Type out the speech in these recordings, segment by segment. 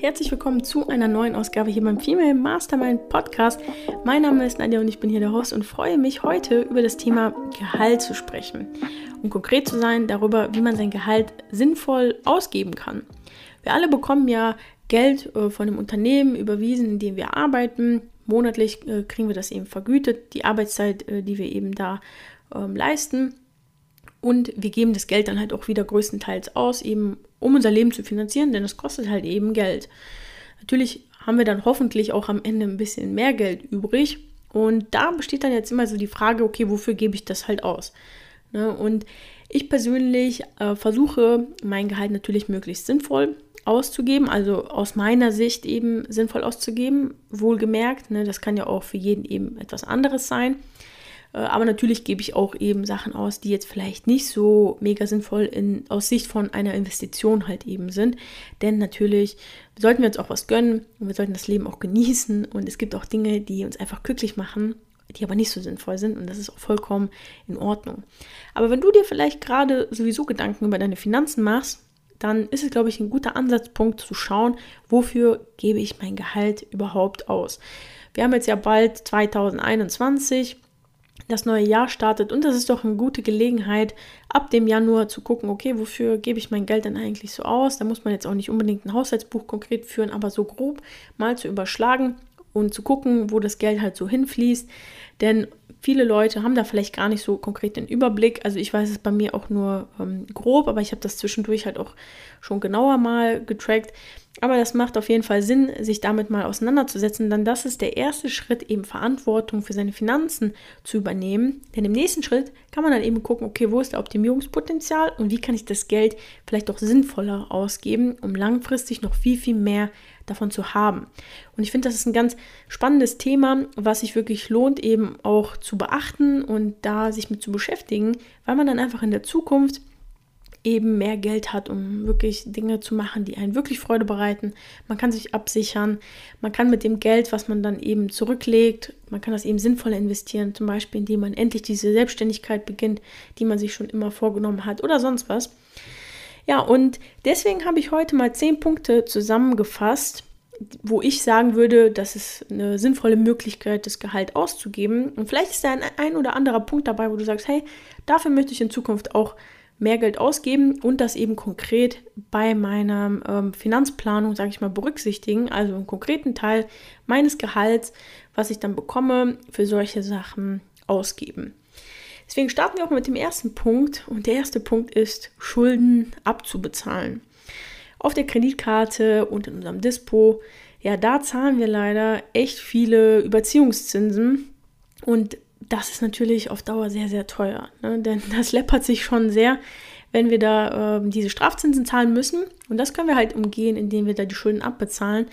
Herzlich willkommen zu einer neuen Ausgabe hier beim Female Mastermind Podcast. Mein Name ist Nadja und ich bin hier der Host und freue mich heute über das Thema Gehalt zu sprechen. Um konkret zu sein darüber, wie man sein Gehalt sinnvoll ausgeben kann. Wir alle bekommen ja Geld äh, von einem Unternehmen überwiesen, in dem wir arbeiten. Monatlich äh, kriegen wir das eben vergütet, die Arbeitszeit, äh, die wir eben da ähm, leisten. Und wir geben das Geld dann halt auch wieder größtenteils aus, eben um unser Leben zu finanzieren, denn es kostet halt eben Geld. Natürlich haben wir dann hoffentlich auch am Ende ein bisschen mehr Geld übrig. Und da besteht dann jetzt immer so die Frage, okay, wofür gebe ich das halt aus? Ne? Und ich persönlich äh, versuche, mein Gehalt natürlich möglichst sinnvoll auszugeben, also aus meiner Sicht eben sinnvoll auszugeben, wohlgemerkt. Ne? Das kann ja auch für jeden eben etwas anderes sein. Äh, aber natürlich gebe ich auch eben Sachen aus, die jetzt vielleicht nicht so mega sinnvoll in, aus Sicht von einer Investition halt eben sind. Denn natürlich sollten wir uns auch was gönnen und wir sollten das Leben auch genießen. Und es gibt auch Dinge, die uns einfach glücklich machen, die aber nicht so sinnvoll sind. Und das ist auch vollkommen in Ordnung. Aber wenn du dir vielleicht gerade sowieso Gedanken über deine Finanzen machst, dann ist es, glaube ich, ein guter Ansatzpunkt zu schauen, wofür gebe ich mein Gehalt überhaupt aus. Wir haben jetzt ja bald 2021 das neue Jahr startet. Und das ist doch eine gute Gelegenheit, ab dem Januar zu gucken, okay, wofür gebe ich mein Geld denn eigentlich so aus? Da muss man jetzt auch nicht unbedingt ein Haushaltsbuch konkret führen, aber so grob mal zu überschlagen und zu gucken, wo das Geld halt so hinfließt. Denn viele Leute haben da vielleicht gar nicht so konkret den Überblick. Also ich weiß es bei mir auch nur ähm, grob, aber ich habe das zwischendurch halt auch schon genauer mal getrackt. Aber das macht auf jeden Fall Sinn, sich damit mal auseinanderzusetzen, denn das ist der erste Schritt, eben Verantwortung für seine Finanzen zu übernehmen. Denn im nächsten Schritt kann man dann eben gucken, okay, wo ist der Optimierungspotenzial und wie kann ich das Geld vielleicht auch sinnvoller ausgeben, um langfristig noch viel, viel mehr davon zu haben. Und ich finde, das ist ein ganz spannendes Thema, was sich wirklich lohnt, eben auch zu beachten und da sich mit zu beschäftigen, weil man dann einfach in der Zukunft eben mehr Geld hat, um wirklich Dinge zu machen, die einen wirklich Freude bereiten. Man kann sich absichern, man kann mit dem Geld, was man dann eben zurücklegt, man kann das eben sinnvoll investieren, zum Beispiel indem man endlich diese Selbstständigkeit beginnt, die man sich schon immer vorgenommen hat oder sonst was. Ja, und deswegen habe ich heute mal zehn Punkte zusammengefasst, wo ich sagen würde, das ist eine sinnvolle Möglichkeit, das Gehalt auszugeben. Und vielleicht ist da ein, ein oder anderer Punkt dabei, wo du sagst, hey, dafür möchte ich in Zukunft auch mehr Geld ausgeben und das eben konkret bei meiner ähm, Finanzplanung, sage ich mal, berücksichtigen. Also einen konkreten Teil meines Gehalts, was ich dann bekomme, für solche Sachen ausgeben. Deswegen starten wir auch mit dem ersten Punkt. Und der erste Punkt ist, Schulden abzubezahlen. Auf der Kreditkarte und in unserem Dispo, ja, da zahlen wir leider echt viele Überziehungszinsen. Und das ist natürlich auf Dauer sehr, sehr teuer. Ne? Denn das läppert sich schon sehr, wenn wir da äh, diese Strafzinsen zahlen müssen. Und das können wir halt umgehen, indem wir da die Schulden abbezahlen.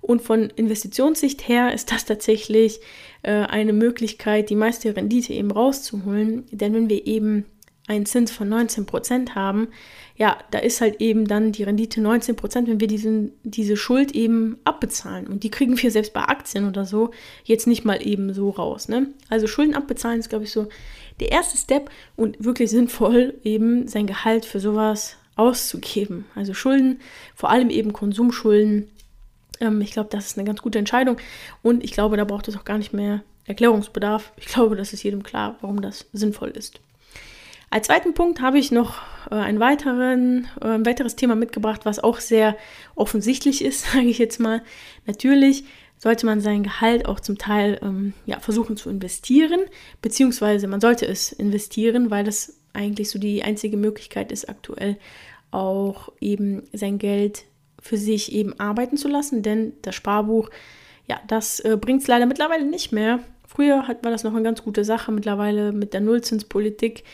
Und von Investitionssicht her ist das tatsächlich äh, eine Möglichkeit, die meiste Rendite eben rauszuholen. Denn wenn wir eben einen Zins von 19 Prozent haben, ja, da ist halt eben dann die Rendite 19 Prozent, wenn wir diesen, diese Schuld eben abbezahlen. Und die kriegen wir selbst bei Aktien oder so jetzt nicht mal eben so raus. Ne? Also Schulden abbezahlen ist, glaube ich, so der erste Step und wirklich sinnvoll, eben sein Gehalt für sowas auszugeben. Also Schulden, vor allem eben Konsumschulden, ähm, ich glaube, das ist eine ganz gute Entscheidung und ich glaube, da braucht es auch gar nicht mehr Erklärungsbedarf. Ich glaube, das ist jedem klar, warum das sinnvoll ist. Als zweiten Punkt habe ich noch äh, einen weiteren, äh, ein weiteres Thema mitgebracht, was auch sehr offensichtlich ist, sage ich jetzt mal. Natürlich sollte man sein Gehalt auch zum Teil ähm, ja, versuchen zu investieren, beziehungsweise man sollte es investieren, weil das eigentlich so die einzige Möglichkeit ist, aktuell auch eben sein Geld für sich eben arbeiten zu lassen, denn das Sparbuch, ja, das äh, bringt es leider mittlerweile nicht mehr. Früher hat, war das noch eine ganz gute Sache, mittlerweile mit der Nullzinspolitik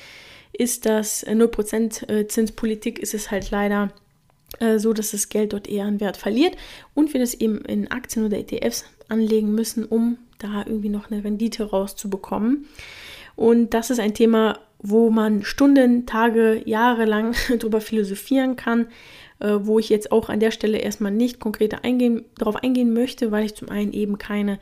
ist das äh, 0% äh, Zinspolitik, ist es halt leider äh, so, dass das Geld dort eher an Wert verliert und wir das eben in Aktien oder ETFs anlegen müssen, um da irgendwie noch eine Rendite rauszubekommen. Und das ist ein Thema, wo man Stunden, Tage, Jahre lang drüber philosophieren kann, äh, wo ich jetzt auch an der Stelle erstmal nicht konkreter eingehen, darauf eingehen möchte, weil ich zum einen eben keine,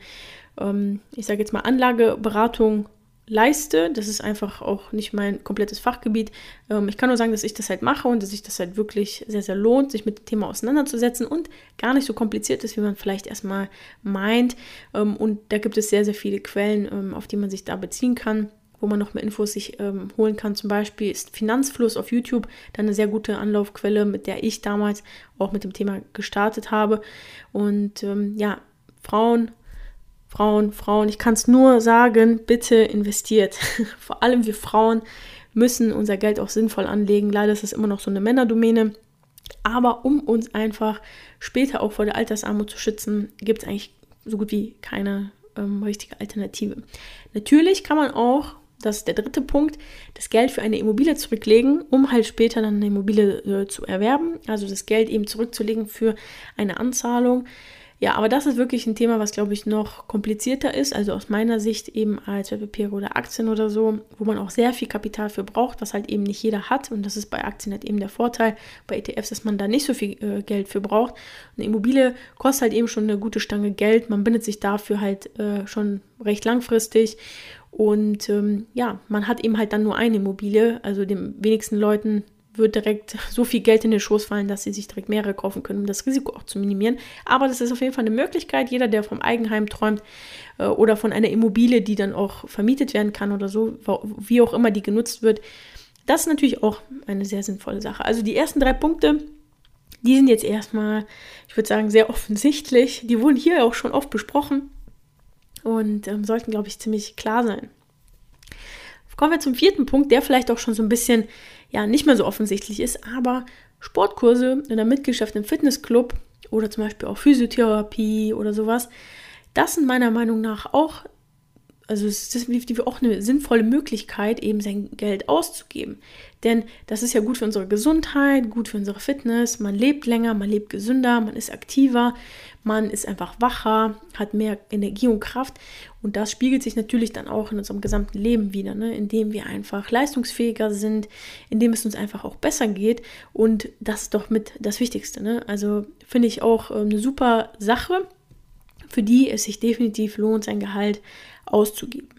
ähm, ich sage jetzt mal, Anlageberatung leiste. Das ist einfach auch nicht mein komplettes Fachgebiet. Ähm, ich kann nur sagen, dass ich das halt mache und dass sich das halt wirklich sehr, sehr lohnt, sich mit dem Thema auseinanderzusetzen und gar nicht so kompliziert ist, wie man vielleicht erstmal meint. Ähm, und da gibt es sehr, sehr viele Quellen, ähm, auf die man sich da beziehen kann wo man noch mehr Infos sich ähm, holen kann. Zum Beispiel ist Finanzfluss auf YouTube dann eine sehr gute Anlaufquelle, mit der ich damals auch mit dem Thema gestartet habe. Und ähm, ja, Frauen Frauen, Frauen, ich kann es nur sagen, bitte investiert. Vor allem wir Frauen müssen unser Geld auch sinnvoll anlegen. Leider ist es immer noch so eine Männerdomäne. Aber um uns einfach später auch vor der Altersarmut zu schützen, gibt es eigentlich so gut wie keine ähm, richtige Alternative. Natürlich kann man auch, das ist der dritte Punkt, das Geld für eine Immobilie zurücklegen, um halt später dann eine Immobilie äh, zu erwerben. Also das Geld eben zurückzulegen für eine Anzahlung. Ja, aber das ist wirklich ein Thema, was, glaube ich, noch komplizierter ist. Also aus meiner Sicht eben als Wertpapiere oder Aktien oder so, wo man auch sehr viel Kapital für braucht, was halt eben nicht jeder hat. Und das ist bei Aktien halt eben der Vorteil. Bei ETFs, dass man da nicht so viel äh, Geld für braucht. Eine Immobilie kostet halt eben schon eine gute Stange Geld. Man bindet sich dafür halt äh, schon recht langfristig. Und ähm, ja, man hat eben halt dann nur eine Immobilie. Also den wenigsten Leuten wird direkt so viel Geld in den Schoß fallen, dass sie sich direkt mehrere kaufen können, um das Risiko auch zu minimieren. Aber das ist auf jeden Fall eine Möglichkeit. Jeder, der vom Eigenheim träumt äh, oder von einer Immobilie, die dann auch vermietet werden kann oder so, wie auch immer die genutzt wird, das ist natürlich auch eine sehr sinnvolle Sache. Also die ersten drei Punkte, die sind jetzt erstmal, ich würde sagen, sehr offensichtlich. Die wurden hier auch schon oft besprochen und ähm, sollten, glaube ich, ziemlich klar sein. Kommen wir zum vierten Punkt, der vielleicht auch schon so ein bisschen ja nicht mehr so offensichtlich ist, aber Sportkurse in der Mitgliedschaft im Fitnessclub oder zum Beispiel auch Physiotherapie oder sowas, das sind meiner Meinung nach auch, also es ist auch eine sinnvolle Möglichkeit, eben sein Geld auszugeben. Denn das ist ja gut für unsere Gesundheit, gut für unsere Fitness. Man lebt länger, man lebt gesünder, man ist aktiver, man ist einfach wacher, hat mehr Energie und Kraft. Und das spiegelt sich natürlich dann auch in unserem gesamten Leben wieder, ne? indem wir einfach leistungsfähiger sind, indem es uns einfach auch besser geht. Und das ist doch mit das Wichtigste. Ne? Also finde ich auch äh, eine super Sache, für die es sich definitiv lohnt, sein Gehalt auszugeben.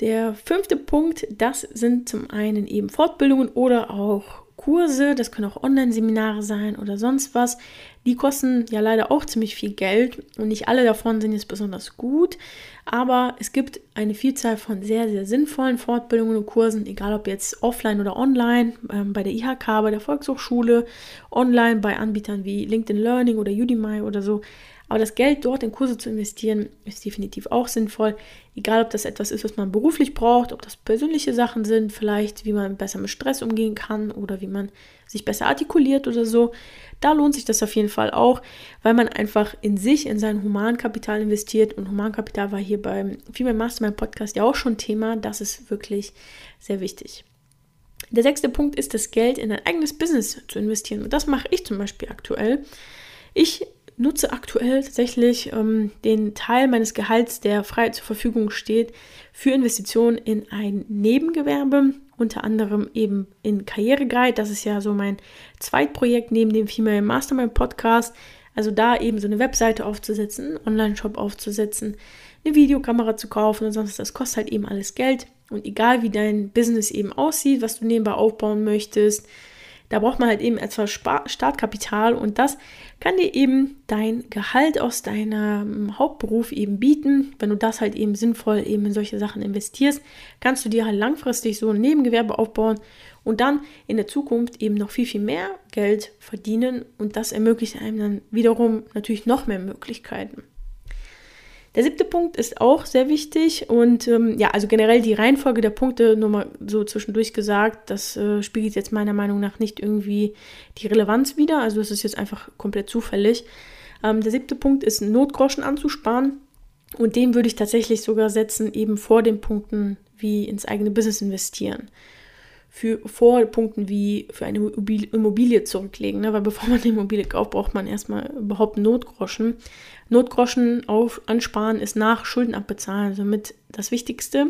Der fünfte Punkt, das sind zum einen eben Fortbildungen oder auch Kurse, das können auch Online-Seminare sein oder sonst was. Die kosten ja leider auch ziemlich viel Geld und nicht alle davon sind jetzt besonders gut, aber es gibt eine Vielzahl von sehr, sehr sinnvollen Fortbildungen und Kursen, egal ob jetzt offline oder online, ähm, bei der IHK, bei der Volkshochschule, online bei Anbietern wie LinkedIn Learning oder Udemy oder so. Aber das Geld dort in Kurse zu investieren, ist definitiv auch sinnvoll. Egal, ob das etwas ist, was man beruflich braucht, ob das persönliche Sachen sind, vielleicht wie man besser mit Stress umgehen kann oder wie man sich besser artikuliert oder so. Da lohnt sich das auf jeden Fall auch, weil man einfach in sich, in sein Humankapital investiert. Und Humankapital war hier beim Female Mastermind Podcast ja auch schon Thema. Das ist wirklich sehr wichtig. Der sechste Punkt ist, das Geld in ein eigenes Business zu investieren. Und das mache ich zum Beispiel aktuell. Ich nutze aktuell tatsächlich ähm, den Teil meines Gehalts, der frei zur Verfügung steht, für Investitionen in ein Nebengewerbe, unter anderem eben in Karriereguide. Das ist ja so mein Zweitprojekt neben dem Female Mastermind Podcast. Also da eben so eine Webseite aufzusetzen, einen Online-Shop aufzusetzen, eine Videokamera zu kaufen und sonst, das kostet halt eben alles Geld. Und egal wie dein Business eben aussieht, was du nebenbei aufbauen möchtest, da braucht man halt eben etwas Startkapital und das kann dir eben dein Gehalt aus deinem Hauptberuf eben bieten. Wenn du das halt eben sinnvoll eben in solche Sachen investierst, kannst du dir halt langfristig so ein Nebengewerbe aufbauen und dann in der Zukunft eben noch viel, viel mehr Geld verdienen und das ermöglicht einem dann wiederum natürlich noch mehr Möglichkeiten. Der siebte Punkt ist auch sehr wichtig und ähm, ja, also generell die Reihenfolge der Punkte, nur mal so zwischendurch gesagt, das äh, spiegelt jetzt meiner Meinung nach nicht irgendwie die Relevanz wider, also es ist jetzt einfach komplett zufällig. Ähm, der siebte Punkt ist, Notgroschen anzusparen und den würde ich tatsächlich sogar setzen, eben vor den Punkten wie ins eigene Business investieren für vor Punkten wie für eine Immobilie zurücklegen. Ne? Weil bevor man eine Immobilie kauft, braucht man erstmal überhaupt Notgroschen. Notgroschen auf, ansparen ist nach Schulden abbezahlen somit das Wichtigste.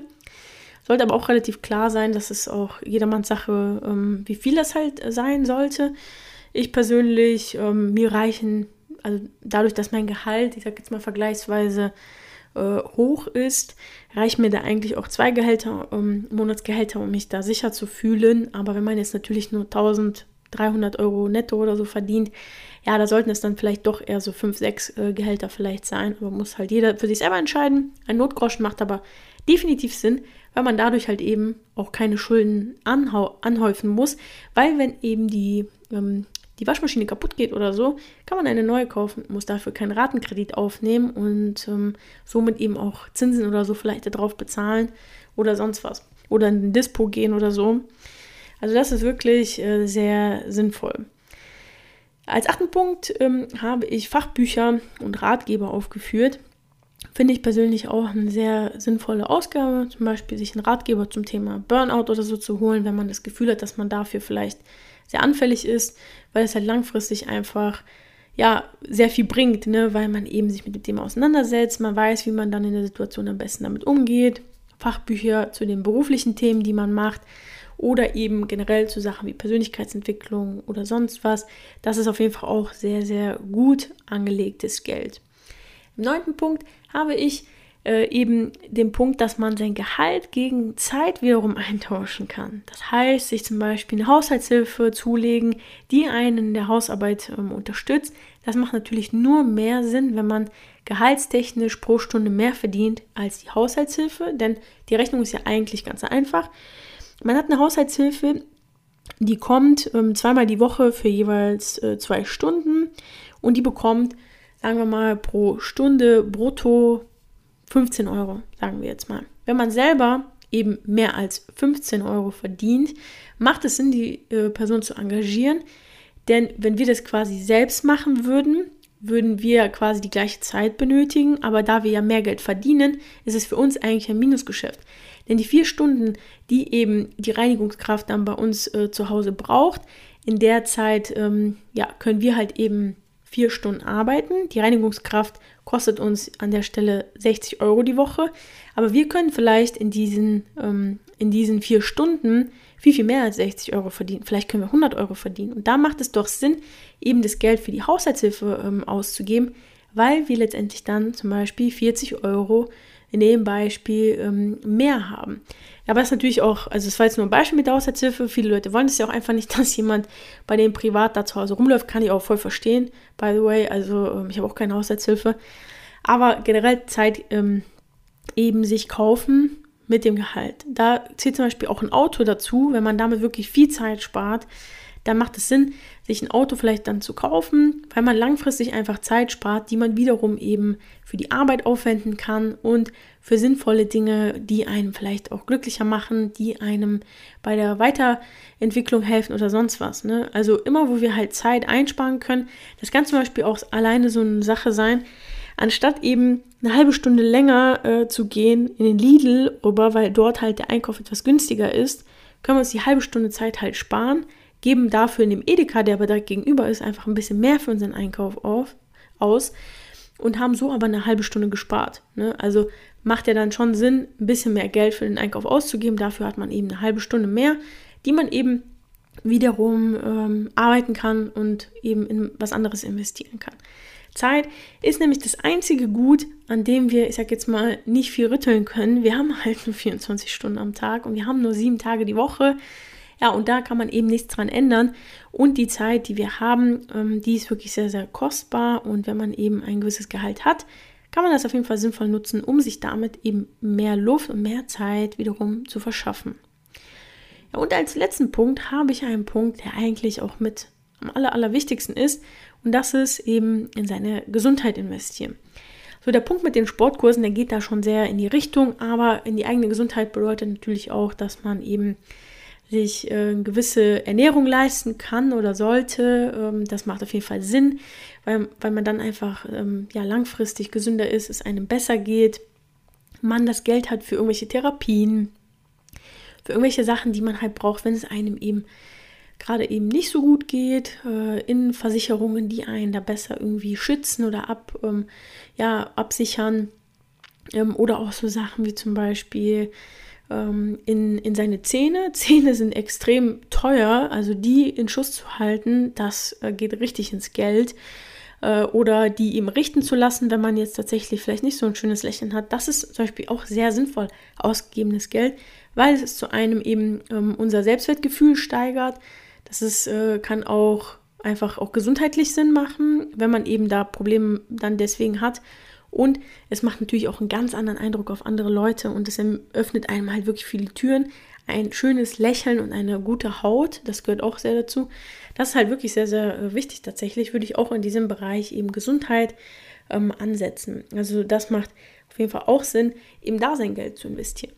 Sollte aber auch relativ klar sein, dass es auch jedermanns Sache, ähm, wie viel das halt sein sollte. Ich persönlich, ähm, mir reichen, also dadurch, dass mein Gehalt, ich sag jetzt mal vergleichsweise äh, hoch ist, reichen mir da eigentlich auch zwei Gehälter, ähm, Monatsgehälter, um mich da sicher zu fühlen. Aber wenn man jetzt natürlich nur 1300 Euro netto oder so verdient, ja, da sollten es dann vielleicht doch eher so fünf, sechs äh, Gehälter vielleicht sein. Aber muss halt jeder für sich selber entscheiden. Ein Notgroschen macht aber definitiv Sinn, weil man dadurch halt eben auch keine Schulden anhäufen muss, weil wenn eben die, ähm, die Waschmaschine kaputt geht oder so, kann man eine neue kaufen, muss dafür keinen Ratenkredit aufnehmen und ähm, somit eben auch Zinsen oder so vielleicht darauf bezahlen oder sonst was. Oder in den Dispo gehen oder so. Also das ist wirklich äh, sehr sinnvoll. Als achten Punkt ähm, habe ich Fachbücher und Ratgeber aufgeführt. Finde ich persönlich auch eine sehr sinnvolle Ausgabe, zum Beispiel sich einen Ratgeber zum Thema Burnout oder so zu holen, wenn man das Gefühl hat, dass man dafür vielleicht sehr anfällig ist, weil es halt langfristig einfach ja sehr viel bringt, ne? weil man eben sich mit dem Thema auseinandersetzt, man weiß, wie man dann in der Situation am besten damit umgeht, Fachbücher zu den beruflichen Themen, die man macht oder eben generell zu Sachen wie Persönlichkeitsentwicklung oder sonst was. Das ist auf jeden Fall auch sehr, sehr gut angelegtes Geld. Im neunten Punkt habe ich äh, eben den Punkt, dass man sein Gehalt gegen Zeit wiederum eintauschen kann. Das heißt, sich zum Beispiel eine Haushaltshilfe zulegen, die einen in der Hausarbeit ähm, unterstützt. Das macht natürlich nur mehr Sinn, wenn man gehaltstechnisch pro Stunde mehr verdient als die Haushaltshilfe, denn die Rechnung ist ja eigentlich ganz einfach. Man hat eine Haushaltshilfe, die kommt ähm, zweimal die Woche für jeweils äh, zwei Stunden und die bekommt sagen wir mal, pro Stunde brutto 15 Euro, sagen wir jetzt mal. Wenn man selber eben mehr als 15 Euro verdient, macht es Sinn, die äh, Person zu engagieren. Denn wenn wir das quasi selbst machen würden, würden wir quasi die gleiche Zeit benötigen, aber da wir ja mehr Geld verdienen, ist es für uns eigentlich ein Minusgeschäft. Denn die vier Stunden, die eben die Reinigungskraft dann bei uns äh, zu Hause braucht, in der Zeit ähm, ja, können wir halt eben vier Stunden arbeiten. Die Reinigungskraft kostet uns an der Stelle 60 Euro die Woche, aber wir können vielleicht in diesen, ähm, in diesen vier Stunden viel, viel mehr als 60 Euro verdienen. Vielleicht können wir 100 Euro verdienen. Und da macht es doch Sinn, eben das Geld für die Haushaltshilfe ähm, auszugeben, weil wir letztendlich dann zum Beispiel 40 Euro in dem Beispiel ähm, mehr haben. Aber es ist natürlich auch, also es war jetzt nur ein Beispiel mit der Haushaltshilfe. Viele Leute wollen es ja auch einfach nicht, dass jemand bei dem privat da zu Hause rumläuft. Kann ich auch voll verstehen, by the way. Also ähm, ich habe auch keine Haushaltshilfe. Aber generell Zeit ähm, eben sich kaufen mit dem Gehalt. Da zählt zum Beispiel auch ein Auto dazu, wenn man damit wirklich viel Zeit spart dann macht es Sinn, sich ein Auto vielleicht dann zu kaufen, weil man langfristig einfach Zeit spart, die man wiederum eben für die Arbeit aufwenden kann und für sinnvolle Dinge, die einem vielleicht auch glücklicher machen, die einem bei der Weiterentwicklung helfen oder sonst was. Ne? Also immer, wo wir halt Zeit einsparen können, das kann zum Beispiel auch alleine so eine Sache sein, anstatt eben eine halbe Stunde länger äh, zu gehen in den Lidl rüber, weil dort halt der Einkauf etwas günstiger ist, können wir uns die halbe Stunde Zeit halt sparen geben dafür in dem Edeka, der aber direkt gegenüber ist, einfach ein bisschen mehr für unseren Einkauf auf, aus und haben so aber eine halbe Stunde gespart. Ne? Also macht ja dann schon Sinn, ein bisschen mehr Geld für den Einkauf auszugeben. Dafür hat man eben eine halbe Stunde mehr, die man eben wiederum ähm, arbeiten kann und eben in was anderes investieren kann. Zeit ist nämlich das einzige Gut, an dem wir, ich sag jetzt mal, nicht viel rütteln können. Wir haben halt nur 24 Stunden am Tag und wir haben nur sieben Tage die Woche. Ja, und da kann man eben nichts dran ändern. Und die Zeit, die wir haben, ähm, die ist wirklich sehr, sehr kostbar. Und wenn man eben ein gewisses Gehalt hat, kann man das auf jeden Fall sinnvoll nutzen, um sich damit eben mehr Luft und mehr Zeit wiederum zu verschaffen. Ja, und als letzten Punkt habe ich einen Punkt, der eigentlich auch mit am aller, allerwichtigsten ist. Und das ist eben in seine Gesundheit investieren. So, der Punkt mit den Sportkursen, der geht da schon sehr in die Richtung, aber in die eigene Gesundheit bedeutet natürlich auch, dass man eben sich äh, gewisse Ernährung leisten kann oder sollte. Ähm, das macht auf jeden Fall Sinn, weil, weil man dann einfach ähm, ja, langfristig gesünder ist, es einem besser geht, man das Geld hat für irgendwelche Therapien, für irgendwelche Sachen, die man halt braucht, wenn es einem eben gerade eben nicht so gut geht, äh, in Versicherungen, die einen da besser irgendwie schützen oder ab, ähm, ja, absichern. Ähm, oder auch so Sachen wie zum Beispiel in, in seine Zähne. Zähne sind extrem teuer, also die in Schuss zu halten, das äh, geht richtig ins Geld. äh, oder die eben richten zu lassen, wenn man jetzt tatsächlich vielleicht nicht so ein schönes Lächeln hat. Das ist zum Beispiel auch sehr sinnvoll ausgegebenes Geld, weil es zu einem eben ähm, unser Selbstwertgefühl steigert. Das ist, äh, kann auch einfach auch gesundheitlich Sinn machen, wenn man eben da Probleme dann deswegen hat. Und es macht natürlich auch einen ganz anderen Eindruck auf andere Leute und es öffnet einem halt wirklich viele Türen. Ein schönes Lächeln und eine gute Haut, das gehört auch sehr dazu. Das ist halt wirklich sehr, sehr äh, wichtig tatsächlich. Würde ich auch in diesem Bereich eben Gesundheit ähm, ansetzen. Also das macht auf jeden Fall auch Sinn, eben da sein Geld zu investieren.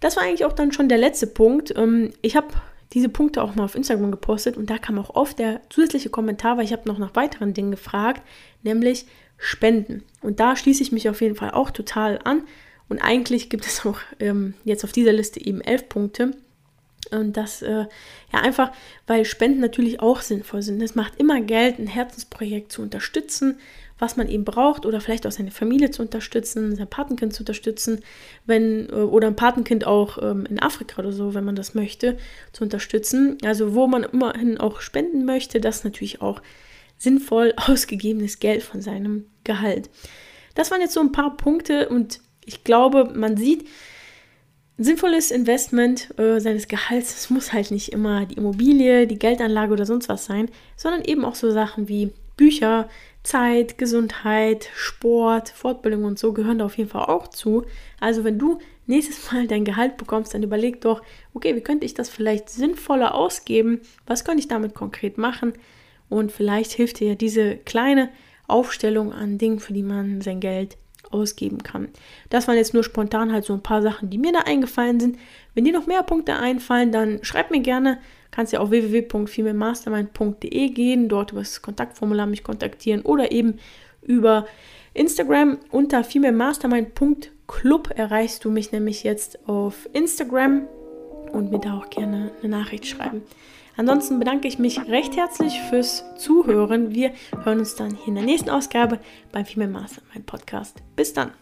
Das war eigentlich auch dann schon der letzte Punkt. Ähm, ich habe diese Punkte auch mal auf Instagram gepostet und da kam auch oft der zusätzliche Kommentar, weil ich habe noch nach weiteren Dingen gefragt, nämlich Spenden. Und da schließe ich mich auf jeden Fall auch total an. Und eigentlich gibt es auch ähm, jetzt auf dieser Liste eben elf Punkte. Und das, äh, ja, einfach, weil Spenden natürlich auch sinnvoll sind. Es macht immer Geld, ein Herzensprojekt zu unterstützen, was man eben braucht, oder vielleicht auch seine Familie zu unterstützen, sein Patenkind zu unterstützen, wenn, äh, oder ein Patenkind auch ähm, in Afrika oder so, wenn man das möchte, zu unterstützen. Also, wo man immerhin auch spenden möchte, das natürlich auch sinnvoll ausgegebenes Geld von seinem Gehalt. Das waren jetzt so ein paar Punkte und ich glaube, man sieht, sinnvolles Investment äh, seines Gehalts, es muss halt nicht immer die Immobilie, die Geldanlage oder sonst was sein, sondern eben auch so Sachen wie Bücher, Zeit, Gesundheit, Sport, Fortbildung und so gehören da auf jeden Fall auch zu. Also wenn du nächstes Mal dein Gehalt bekommst, dann überleg doch, okay, wie könnte ich das vielleicht sinnvoller ausgeben? Was könnte ich damit konkret machen? Und vielleicht hilft dir ja diese kleine Aufstellung an Dingen, für die man sein Geld ausgeben kann. Das waren jetzt nur spontan halt so ein paar Sachen, die mir da eingefallen sind. Wenn dir noch mehr Punkte einfallen, dann schreib mir gerne. Kannst ja auf www.femalemastermind.de gehen, dort über das Kontaktformular mich kontaktieren oder eben über Instagram unter femalemastermind.club erreichst du mich nämlich jetzt auf Instagram und mir da auch gerne eine Nachricht schreiben. Ansonsten bedanke ich mich recht herzlich fürs Zuhören. Wir hören uns dann hier in der nächsten Ausgabe beim Female Mastermind Podcast. Bis dann.